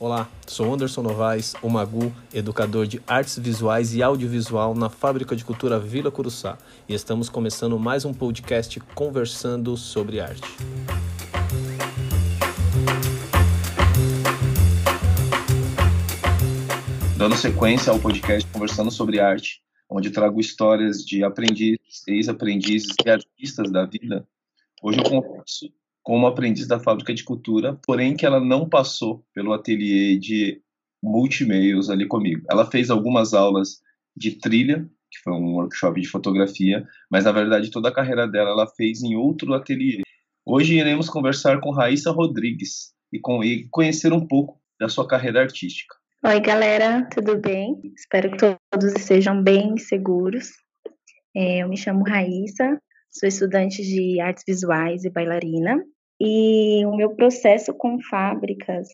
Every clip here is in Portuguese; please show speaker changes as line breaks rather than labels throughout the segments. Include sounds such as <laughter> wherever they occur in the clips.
Olá, sou Anderson Novaes, o Magu, educador de artes visuais e audiovisual na Fábrica de Cultura Vila Curuçá, e estamos começando mais um podcast conversando sobre arte.
Dando sequência ao podcast Conversando sobre Arte, onde trago histórias de aprendizes, ex-aprendizes e artistas da vida, hoje eu converso como aprendiz da fábrica de cultura, porém que ela não passou pelo ateliê de multimeios ali comigo. Ela fez algumas aulas de trilha, que foi um workshop de fotografia, mas na verdade toda a carreira dela ela fez em outro ateliê. Hoje iremos conversar com Raíssa Rodrigues e, com, e conhecer um pouco da sua carreira artística.
Oi, galera, tudo bem? Espero que todos estejam bem seguros. É, eu me chamo Raíssa, sou estudante de artes visuais e bailarina. E o meu processo com fábricas,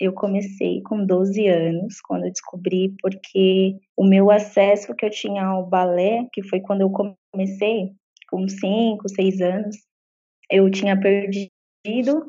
eu comecei com 12 anos, quando eu descobri, porque o meu acesso que eu tinha ao balé, que foi quando eu comecei, com 5, 6 anos, eu tinha perdido,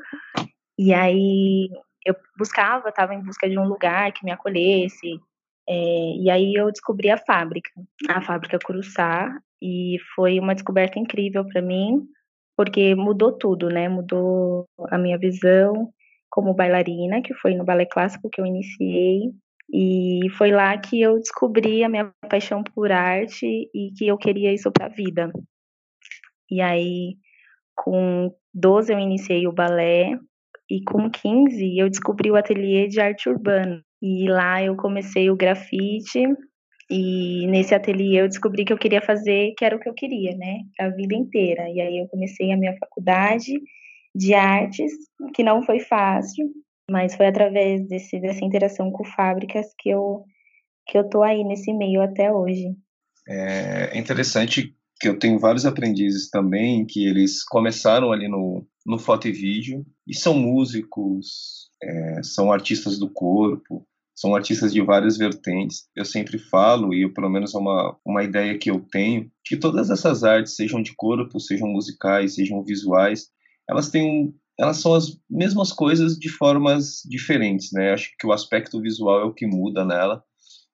e aí eu buscava, estava em busca de um lugar que me acolhesse, é, e aí eu descobri a fábrica, a fábrica Curuçá, e foi uma descoberta incrível para mim, porque mudou tudo, né? Mudou a minha visão como bailarina, que foi no balé clássico que eu iniciei, e foi lá que eu descobri a minha paixão por arte e que eu queria isso para a vida. E aí, com 12 eu iniciei o balé e com 15 eu descobri o ateliê de arte urbana. E lá eu comecei o grafite e nesse ateliê eu descobri que eu queria fazer, que era o que eu queria, né, a vida inteira. E aí eu comecei a minha faculdade de artes, que não foi fácil, mas foi através desse, dessa interação com fábricas que eu que eu tô aí nesse meio até hoje.
É interessante que eu tenho vários aprendizes também que eles começaram ali no, no foto e vídeo e são músicos, é, são artistas do corpo, são artistas de várias vertentes. Eu sempre falo, e eu, pelo menos é uma, uma ideia que eu tenho, que todas essas artes, sejam de corpo, sejam musicais, sejam visuais, elas têm elas são as mesmas coisas de formas diferentes, né? Acho que o aspecto visual é o que muda nela.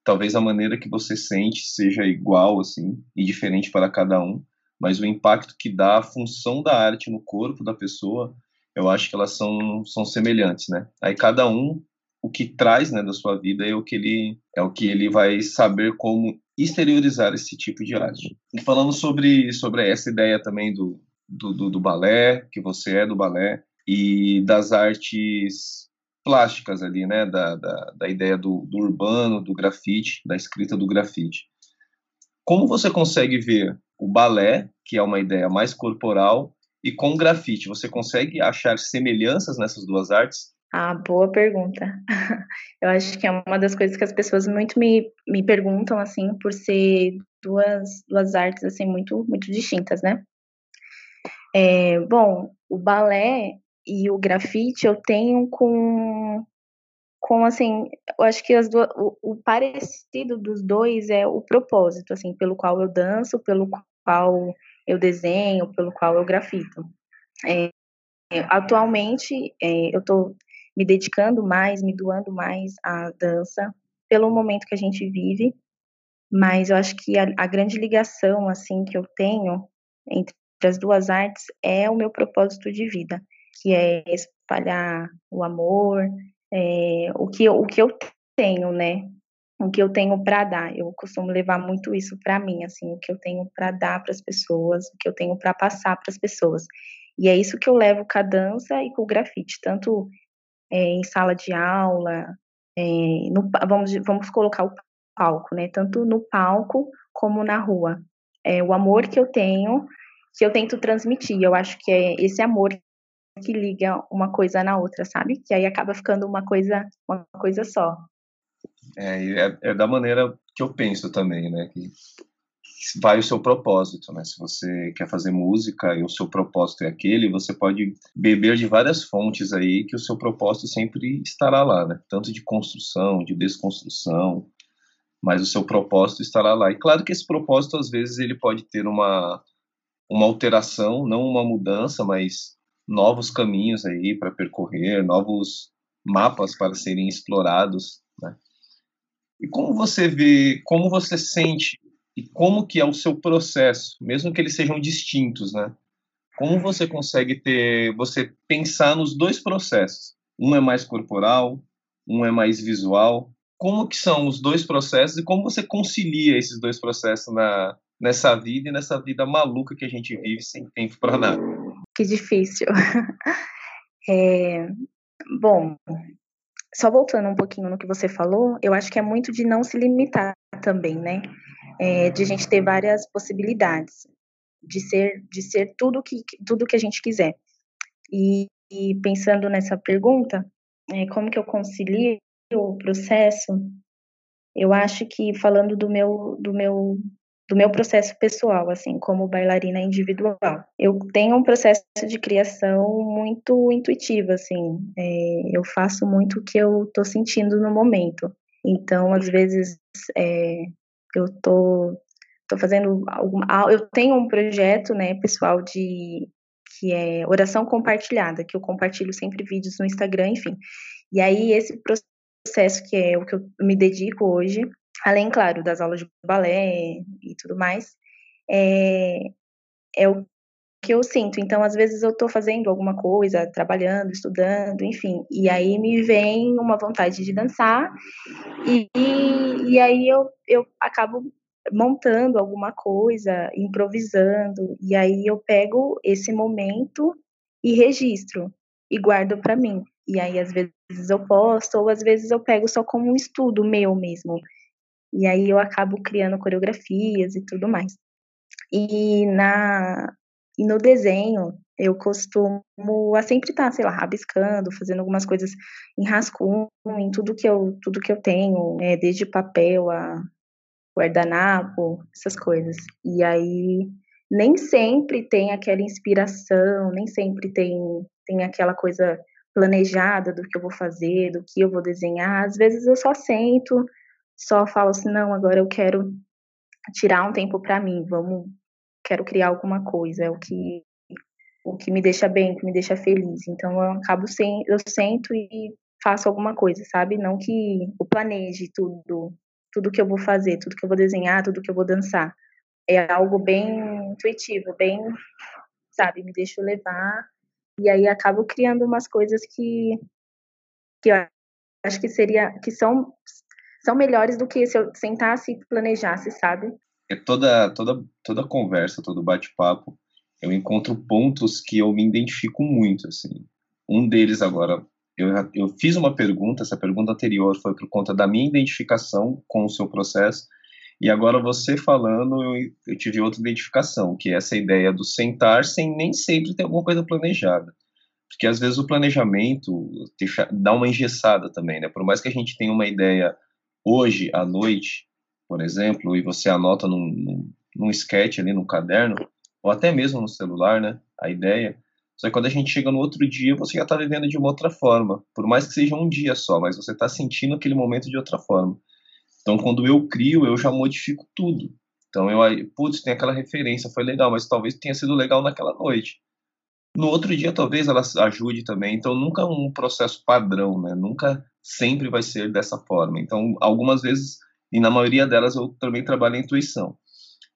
Talvez a maneira que você sente seja igual, assim, e diferente para cada um, mas o impacto que dá a função da arte no corpo da pessoa, eu acho que elas são, são semelhantes, né? Aí cada um o que traz né, da sua vida é o que ele é o que ele vai saber como exteriorizar esse tipo de arte. E falando sobre, sobre essa ideia também do, do, do, do balé, que você é do balé, e das artes plásticas ali, né, da, da, da ideia do, do urbano, do grafite, da escrita do grafite. Como você consegue ver o balé, que é uma ideia mais corporal, e com o grafite, você consegue achar semelhanças nessas duas artes?
Ah, boa pergunta. <laughs> Eu acho que é uma das coisas que as pessoas muito me, me perguntam, assim, por ser duas, duas artes, assim, muito, muito distintas, né? É, bom, o balé e o grafite eu tenho com, com assim, eu acho que as duas, o, o parecido dos dois é o propósito, assim, pelo qual eu danço, pelo qual eu desenho, pelo qual eu grafito. É, atualmente, é, eu estou me dedicando mais, me doando mais à dança, pelo momento que a gente vive. Mas eu acho que a, a grande ligação assim que eu tenho entre as duas artes é o meu propósito de vida, que é espalhar o amor, é, o que eu, o que eu tenho, né? O que eu tenho para dar. Eu costumo levar muito isso para mim, assim, o que eu tenho para dar para as pessoas, o que eu tenho para passar para as pessoas. E é isso que eu levo com a dança e com o grafite, tanto é, em sala de aula, é, no, vamos, vamos colocar o palco, né? Tanto no palco como na rua. É, o amor que eu tenho, que eu tento transmitir. Eu acho que é esse amor que liga uma coisa na outra, sabe? Que aí acaba ficando uma coisa, uma coisa só.
É, é, é da maneira que eu penso também, né? Que vai o seu propósito, né? Se você quer fazer música e o seu propósito é aquele, você pode beber de várias fontes aí que o seu propósito sempre estará lá, né? Tanto de construção, de desconstrução, mas o seu propósito estará lá. E claro que esse propósito às vezes ele pode ter uma uma alteração, não uma mudança, mas novos caminhos aí para percorrer, novos mapas para serem explorados, né? E como você vê, como você sente e como que é o seu processo, mesmo que eles sejam distintos, né? Como você consegue ter, você pensar nos dois processos? Um é mais corporal, um é mais visual. Como que são os dois processos e como você concilia esses dois processos na, nessa vida e nessa vida maluca que a gente vive sem tempo para nada?
Que difícil. <laughs> É, bom, só voltando um pouquinho no que você falou, eu acho que é muito de não se limitar também, né? É, de a gente ter várias possibilidades de ser de ser tudo que tudo que a gente quiser. E, e pensando nessa pergunta, é, como que eu concilio o processo? Eu acho que falando do meu do meu do meu processo pessoal, assim, como bailarina individual. Eu tenho um processo de criação muito intuitivo, assim, é, eu faço muito o que eu estou sentindo no momento. Então, às vezes, é, eu tô, tô fazendo alguma, eu tenho um projeto, né, pessoal de que é oração compartilhada, que eu compartilho sempre vídeos no Instagram, enfim. E aí esse processo que é o que eu me dedico hoje, além, claro, das aulas de balé e tudo mais, é, é o que eu sinto. Então, às vezes eu estou fazendo alguma coisa, trabalhando, estudando, enfim, e aí me vem uma vontade de dançar, e, e, e aí eu, eu acabo montando alguma coisa, improvisando, e aí eu pego esse momento e registro e guardo para mim. E aí às vezes eu posto, ou às vezes eu pego só como um estudo meu mesmo. E aí eu acabo criando coreografias e tudo mais. E na e no desenho eu costumo a sempre estar, tá, sei lá, rabiscando, fazendo algumas coisas em rascunho, em tudo que eu tudo que eu tenho, é, desde papel a guardanapo, essas coisas. E aí nem sempre tem aquela inspiração, nem sempre tem tem aquela coisa planejada do que eu vou fazer, do que eu vou desenhar. Às vezes eu só sento só falo assim, não, agora eu quero tirar um tempo para mim, vamos, quero criar alguma coisa, é o que o que me deixa bem, o que me deixa feliz. Então eu acabo sem, eu sento e faço alguma coisa, sabe? Não que eu planeje tudo, tudo que eu vou fazer, tudo que eu vou desenhar, tudo que eu vou dançar. É algo bem intuitivo, bem, sabe, me deixo levar e aí acabo criando umas coisas que que eu acho que seria que são são melhores do que se eu sentasse e planejasse, sabe?
É toda, toda, toda conversa, todo bate-papo, eu encontro pontos que eu me identifico muito, assim. Um deles agora, eu, eu fiz uma pergunta, essa pergunta anterior foi por conta da minha identificação com o seu processo, e agora você falando, eu, eu tive outra identificação, que é essa ideia do sentar sem nem sempre ter alguma coisa planejada. Porque às vezes o planejamento deixa, dá uma engessada também, né? Por mais que a gente tenha uma ideia hoje à noite, por exemplo, e você anota num, num, sketch ali no caderno, ou até mesmo no celular, né? A ideia. Só que quando a gente chega no outro dia, você já está vivendo de uma outra forma. Por mais que seja um dia só, mas você está sentindo aquele momento de outra forma. Então, quando eu crio, eu já modifico tudo. Então, eu, putz, tem aquela referência, foi legal, mas talvez tenha sido legal naquela noite. No outro dia, talvez ela ajude também. Então, nunca um processo padrão, né? Nunca sempre vai ser dessa forma. Então, algumas vezes, e na maioria delas, eu também trabalho em intuição.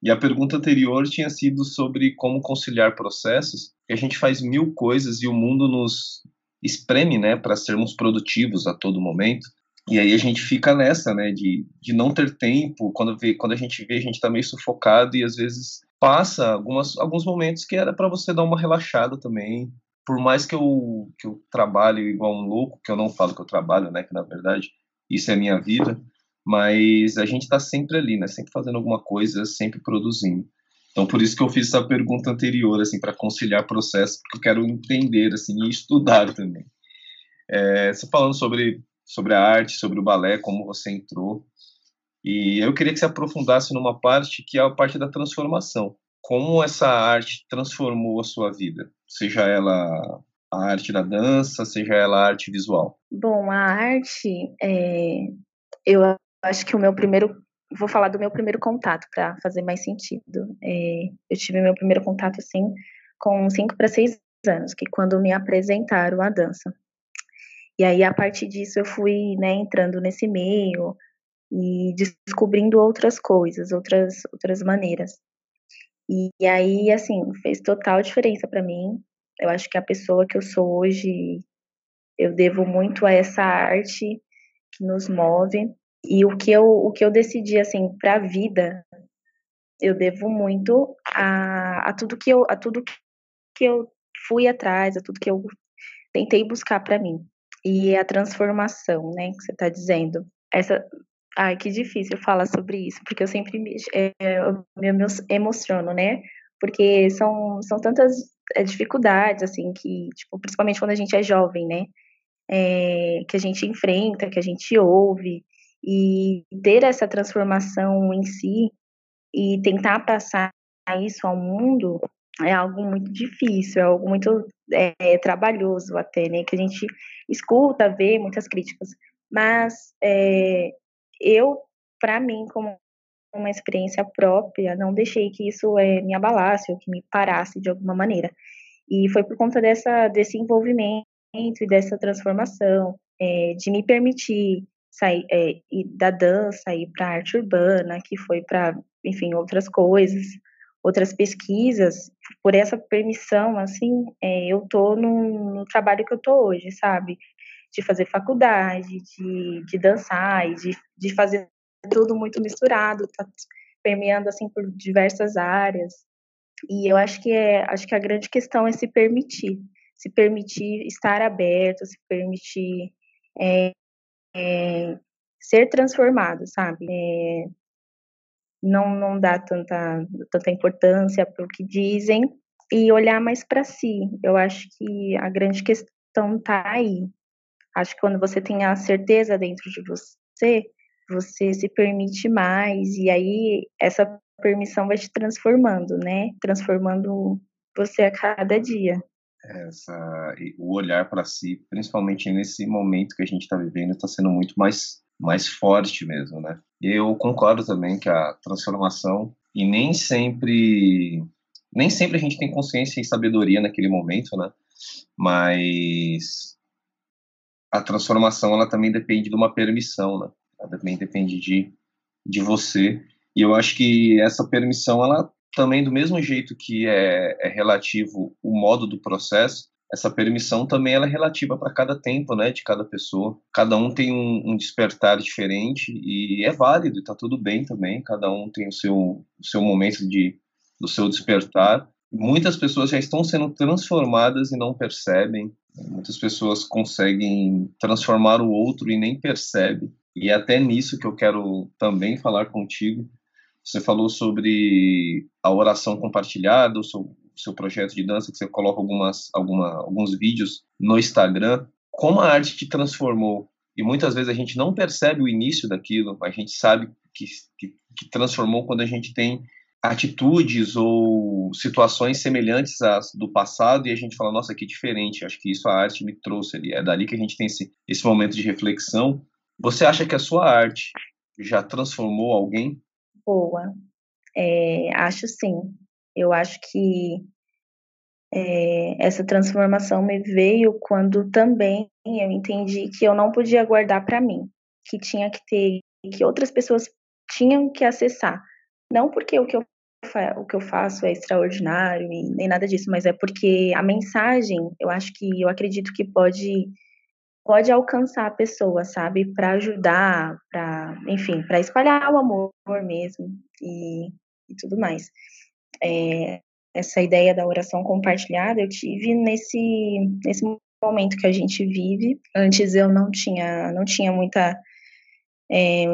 E a pergunta anterior tinha sido sobre como conciliar processos. a gente faz mil coisas e o mundo nos espreme, né, para sermos produtivos a todo momento. E aí a gente fica nessa, né, de, de não ter tempo. Quando, vê, quando a gente vê, a gente está meio sufocado e às vezes passa algumas, alguns momentos que era para você dar uma relaxada também, por mais que eu, que eu trabalhe igual um louco, que eu não falo que eu trabalho, né, que na verdade isso é a minha vida, mas a gente está sempre ali, né, sempre fazendo alguma coisa, sempre produzindo. Então, por isso que eu fiz essa pergunta anterior, assim, para conciliar processo, porque eu quero entender, assim, e estudar também. É, você falando sobre, sobre a arte, sobre o balé, como você entrou, e eu queria que você aprofundasse numa parte que é a parte da transformação como essa arte transformou a sua vida? Seja ela a arte da dança, seja ela a arte visual?
Bom, a arte, é, eu acho que o meu primeiro, vou falar do meu primeiro contato para fazer mais sentido. É, eu tive meu primeiro contato assim com 5 para 6 anos, que quando me apresentaram a dança. E aí, a partir disso, eu fui né, entrando nesse meio e descobrindo outras coisas, outras, outras maneiras. E, e aí, assim, fez total diferença para mim. Eu acho que a pessoa que eu sou hoje, eu devo muito a essa arte que nos move. E o que eu, o que eu decidi, assim, para a vida, eu devo muito a, a tudo que eu, a tudo que eu fui atrás, a tudo que eu tentei buscar para mim e a transformação, né, que você está dizendo. Essa, ai, que difícil falar sobre isso, porque eu sempre me, é, eu me emociono, né? Porque são, são tantas é, dificuldades, assim, que, tipo, principalmente quando a gente é jovem, né? É, que a gente enfrenta, que a gente ouve, e ter essa transformação em si e tentar passar isso ao mundo é algo muito difícil, é algo muito é, trabalhoso até, né? Que a gente escuta, vê muitas críticas. Mas é, eu, para mim, como uma experiência própria, não deixei que isso é, me abalasse ou que me parasse de alguma maneira. E foi por conta dessa, desse envolvimento e dessa transformação, é, de me permitir sair é, da dança, ir para arte urbana, que foi para, enfim, outras coisas, outras pesquisas, por essa permissão, assim, é, eu tô no, no, trabalho que eu tô hoje, sabe? De fazer faculdade, de, de dançar e de, de fazer tudo muito misturado, tá permeando, assim, por diversas áreas. E eu acho que é, acho que a grande questão é se permitir, se permitir estar aberto, se permitir é, é, ser transformado, sabe? É, não, não dá tanta, tanta importância para o que dizem e olhar mais para si. Eu acho que a grande questão está aí. Acho que quando você tem a certeza dentro de você, você se permite mais e aí essa permissão vai te transformando, né? Transformando você a cada dia.
Essa, o olhar para si, principalmente nesse momento que a gente está vivendo, está sendo muito mais mais forte mesmo, né? Eu concordo também que a transformação e nem sempre nem sempre a gente tem consciência e sabedoria naquele momento, né? Mas a transformação ela também depende de uma permissão, né? Ela também depende de de você. E eu acho que essa permissão ela também do mesmo jeito que é, é relativo o modo do processo, essa permissão também ela é relativa para cada tempo, né, de cada pessoa. Cada um tem um, um despertar diferente e é válido, está tudo bem também. Cada um tem o seu, o seu momento de, do seu despertar. Muitas pessoas já estão sendo transformadas e não percebem. Muitas pessoas conseguem transformar o outro e nem percebe. E é até nisso que eu quero também falar contigo. Você falou sobre a oração compartilhada, sobre seu projeto de dança, que você coloca algumas, alguma, alguns vídeos no Instagram, como a arte te transformou. E muitas vezes a gente não percebe o início daquilo, a gente sabe que, que, que transformou quando a gente tem atitudes ou situações semelhantes às do passado e a gente fala, nossa, que diferente, acho que isso a arte me trouxe ali. É dali que a gente tem esse, esse momento de reflexão. Você acha que a sua arte já transformou alguém?
Boa. É, acho sim. Eu acho que é, essa transformação me veio quando também eu entendi que eu não podia guardar para mim, que tinha que ter, que outras pessoas tinham que acessar. Não porque o que eu o que eu faço é extraordinário e nem nada disso, mas é porque a mensagem, eu acho que eu acredito que pode pode alcançar a pessoa, sabe, para ajudar, para, enfim, para espalhar o amor mesmo e, e tudo mais é, essa ideia da oração compartilhada eu tive nesse, nesse momento que a gente vive. Antes eu não tinha, não tinha muita, é,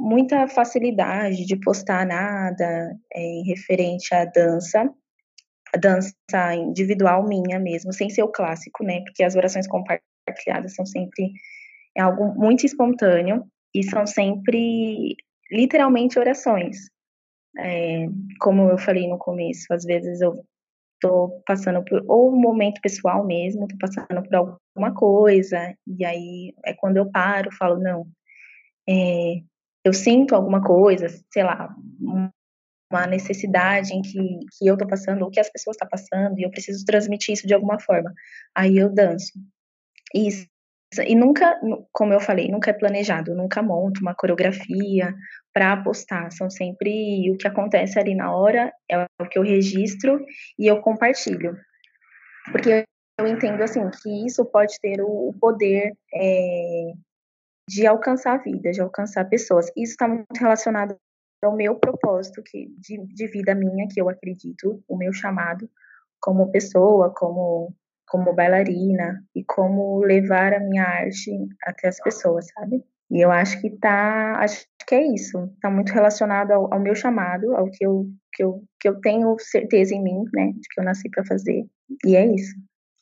muita facilidade de postar nada é, referente à dança, a dança individual minha mesmo, sem ser o clássico, né? Porque as orações compartilhadas são sempre é algo muito espontâneo e são sempre literalmente orações. É, como eu falei no começo, às vezes eu tô passando por ou um momento pessoal mesmo, tô passando por alguma coisa, e aí é quando eu paro, falo, não, é, eu sinto alguma coisa, sei lá, uma necessidade em que, que eu tô passando, ou que as pessoas estão tá passando, e eu preciso transmitir isso de alguma forma. Aí eu danço. E e nunca, como eu falei, nunca é planejado, nunca monto uma coreografia para postar. São sempre o que acontece ali na hora, é o que eu registro e eu compartilho. Porque eu entendo assim que isso pode ter o poder é, de alcançar a vida, de alcançar pessoas. Isso está muito relacionado ao meu propósito que, de, de vida minha, que eu acredito, o meu chamado como pessoa, como como bailarina e como levar a minha arte até as pessoas, sabe? E eu acho que tá, acho que é isso, tá muito relacionado ao, ao meu chamado, ao que eu, que eu que eu tenho certeza em mim, né, de que eu nasci para fazer. E é isso.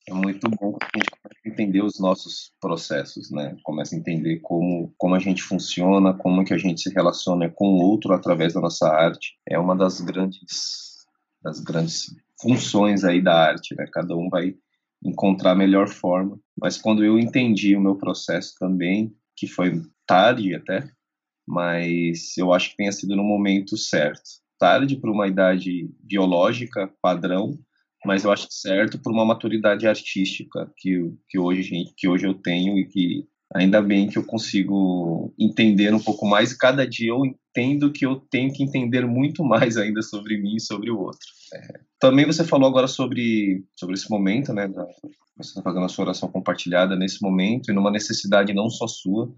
É muito bom que a gente entender os nossos processos, né? Começa a entender como, como a gente funciona, como que a gente se relaciona com o outro através da nossa arte. É uma das grandes das grandes funções aí da arte, né? Cada um vai encontrar a melhor forma. Mas quando eu entendi o meu processo também, que foi tarde até, mas eu acho que tenha sido no momento certo. Tarde para uma idade biológica padrão, mas eu acho certo por uma maturidade artística que, que, hoje, que hoje eu tenho e que ainda bem que eu consigo entender um pouco mais e cada dia eu entendo que eu tenho que entender muito mais ainda sobre mim e sobre o outro. É. Também você falou agora sobre, sobre esse momento, né? Da, você está fazendo a sua oração compartilhada nesse momento e numa necessidade não só sua.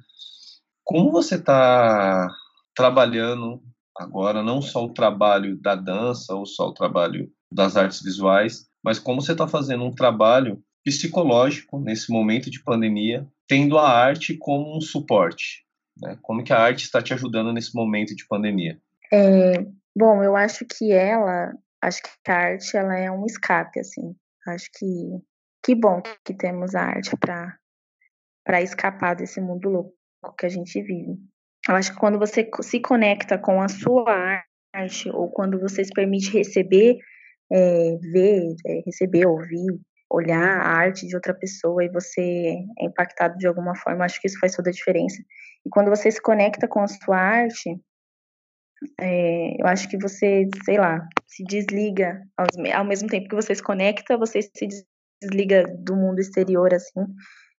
Como você está trabalhando agora, não só o trabalho da dança ou só o trabalho das artes visuais, mas como você está fazendo um trabalho psicológico nesse momento de pandemia, tendo a arte como um suporte. Né? Como que a arte está te ajudando nesse momento de pandemia?
É, bom, eu acho que ela, acho que a arte ela é um escape, assim. Acho que que bom que temos a arte para para escapar desse mundo louco que a gente vive. Eu acho que quando você se conecta com a sua arte ou quando você se permite receber, é, ver, é, receber, ouvir, olhar a arte de outra pessoa e você é impactado de alguma forma, acho que isso faz toda a diferença. E quando você se conecta com a sua arte, é, eu acho que você, sei lá, se desliga ao, ao mesmo tempo que você se conecta, você se desliga do mundo exterior, assim.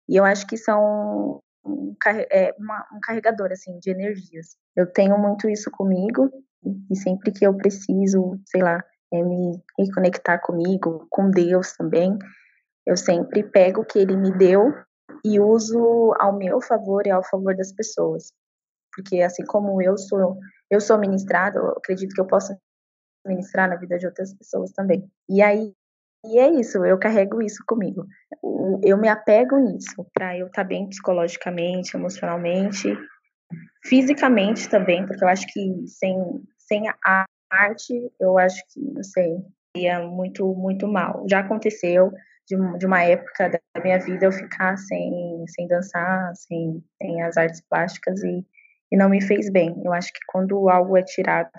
E eu acho que são um, é, uma, um carregador, assim, de energias. Eu tenho muito isso comigo e sempre que eu preciso, sei lá, é, me reconectar comigo, com Deus também, eu sempre pego o que ele me deu e uso ao meu favor e ao favor das pessoas. Porque assim como eu sou, eu sou ministrada, eu acredito que eu posso ministrar na vida de outras pessoas também. E aí e é isso, eu carrego isso comigo. Eu me apego nisso, para eu estar tá bem psicologicamente, emocionalmente, fisicamente também, porque eu acho que sem, sem a arte, eu acho que, não sei, ia muito, muito mal. Já aconteceu, de, de uma época da minha vida eu ficar sem, sem dançar, sem, sem as artes plásticas e, e não me fez bem. Eu acho que quando algo é tirado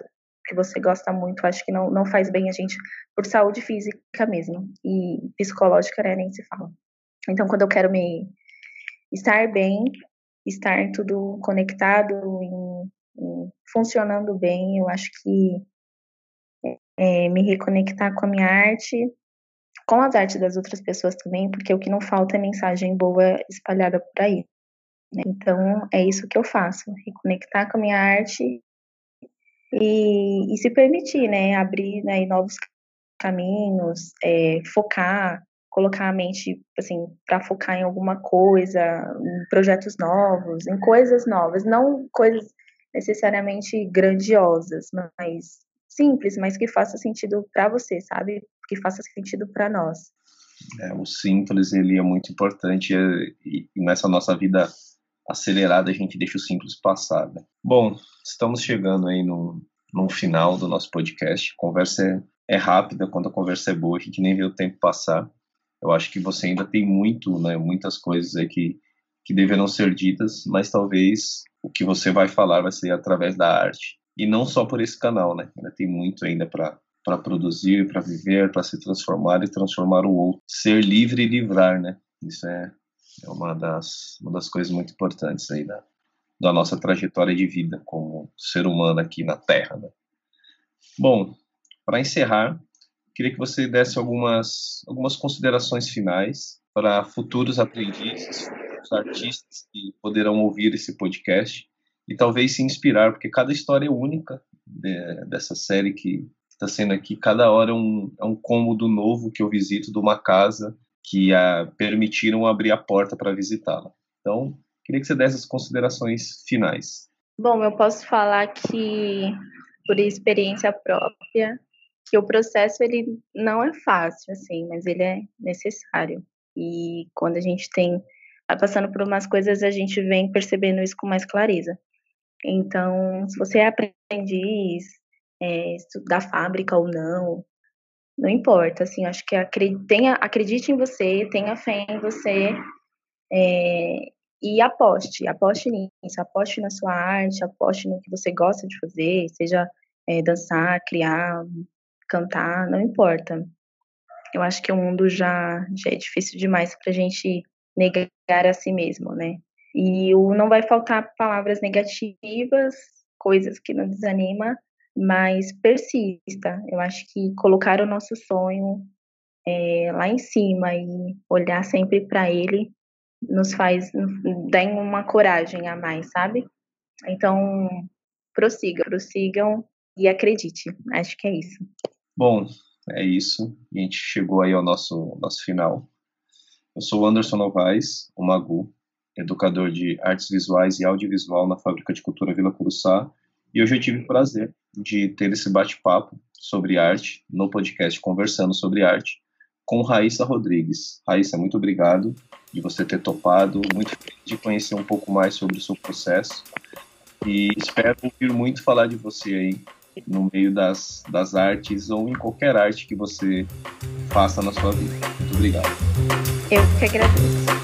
que você gosta muito, acho que não, não faz bem a gente por saúde física mesmo e psicológica, né, nem se fala. Então, quando eu quero me estar bem, estar tudo conectado, em, funcionando bem, eu acho que é, me reconectar com a minha arte com as artes das outras pessoas também, porque o que não falta é mensagem boa espalhada por aí. Né? Então, é isso que eu faço, reconectar com a minha arte e, e se permitir, né, abrir né, novos caminhos, é, focar, colocar a mente, assim, para focar em alguma coisa, em projetos novos, em coisas novas, não coisas necessariamente grandiosas, mas simples, mas que faça sentido para você, sabe? Que faça sentido para nós.
É, o simples ele é muito importante e, e, nessa nossa vida acelerada a gente deixa o simples passar. Né? Bom, estamos chegando aí no, no final do nosso podcast. A conversa é, é rápida quando a conversa é boa, a gente nem vê o tempo passar. Eu acho que você ainda tem muito, né, muitas coisas aí que, que deverão ser ditas, mas talvez o que você vai falar vai ser através da arte e não só por esse canal, né? Ainda tem muito ainda para para produzir, para viver, para se transformar e transformar o outro, ser livre e livrar, né? Isso é, é uma das uma das coisas muito importantes aí da da nossa trajetória de vida como ser humano aqui na Terra. Né? Bom, para encerrar, queria que você desse algumas algumas considerações finais para futuros aprendizes, artistas que poderão ouvir esse podcast e talvez se inspirar, porque cada história é única de, dessa série que está sendo aqui. Cada hora é um, é um cômodo novo que eu visito de uma casa que a, permitiram abrir a porta para visitá-la. Então, queria que você desse as considerações finais.
Bom, eu posso falar que, por experiência própria, que o processo ele não é fácil, assim, mas ele é necessário. E quando a gente tem vai passando por umas coisas, a gente vem percebendo isso com mais clareza. Então, se você é aprendiz, é, da fábrica ou não, não importa, assim, acho que acredite, tenha, acredite em você, tenha fé em você é, e aposte, aposte nisso, aposte na sua arte, aposte no que você gosta de fazer, seja é, dançar, criar, cantar, não importa. Eu acho que o mundo já, já é difícil demais para a gente negar a si mesmo, né? E o, não vai faltar palavras negativas, coisas que nos desanima, mas persista. Eu acho que colocar o nosso sonho é, lá em cima e olhar sempre para ele nos faz, dá uma coragem a mais, sabe? Então, prossiga, prossigam e acredite. Acho que é isso.
Bom, é isso. A gente chegou aí ao nosso, nosso final. Eu sou o Anderson Novaes, o Magu, educador de artes visuais e audiovisual na Fábrica de Cultura Vila Curuçá, e hoje eu tive o prazer de ter esse bate-papo sobre arte no podcast Conversando sobre Arte com Raíssa Rodrigues. Raíssa, muito obrigado de você ter topado, muito feliz de conhecer um pouco mais sobre o seu processo e espero ouvir muito falar de você aí no meio das, das artes ou em qualquer arte que você faça na sua vida. Muito obrigado.
Eu que agradeço.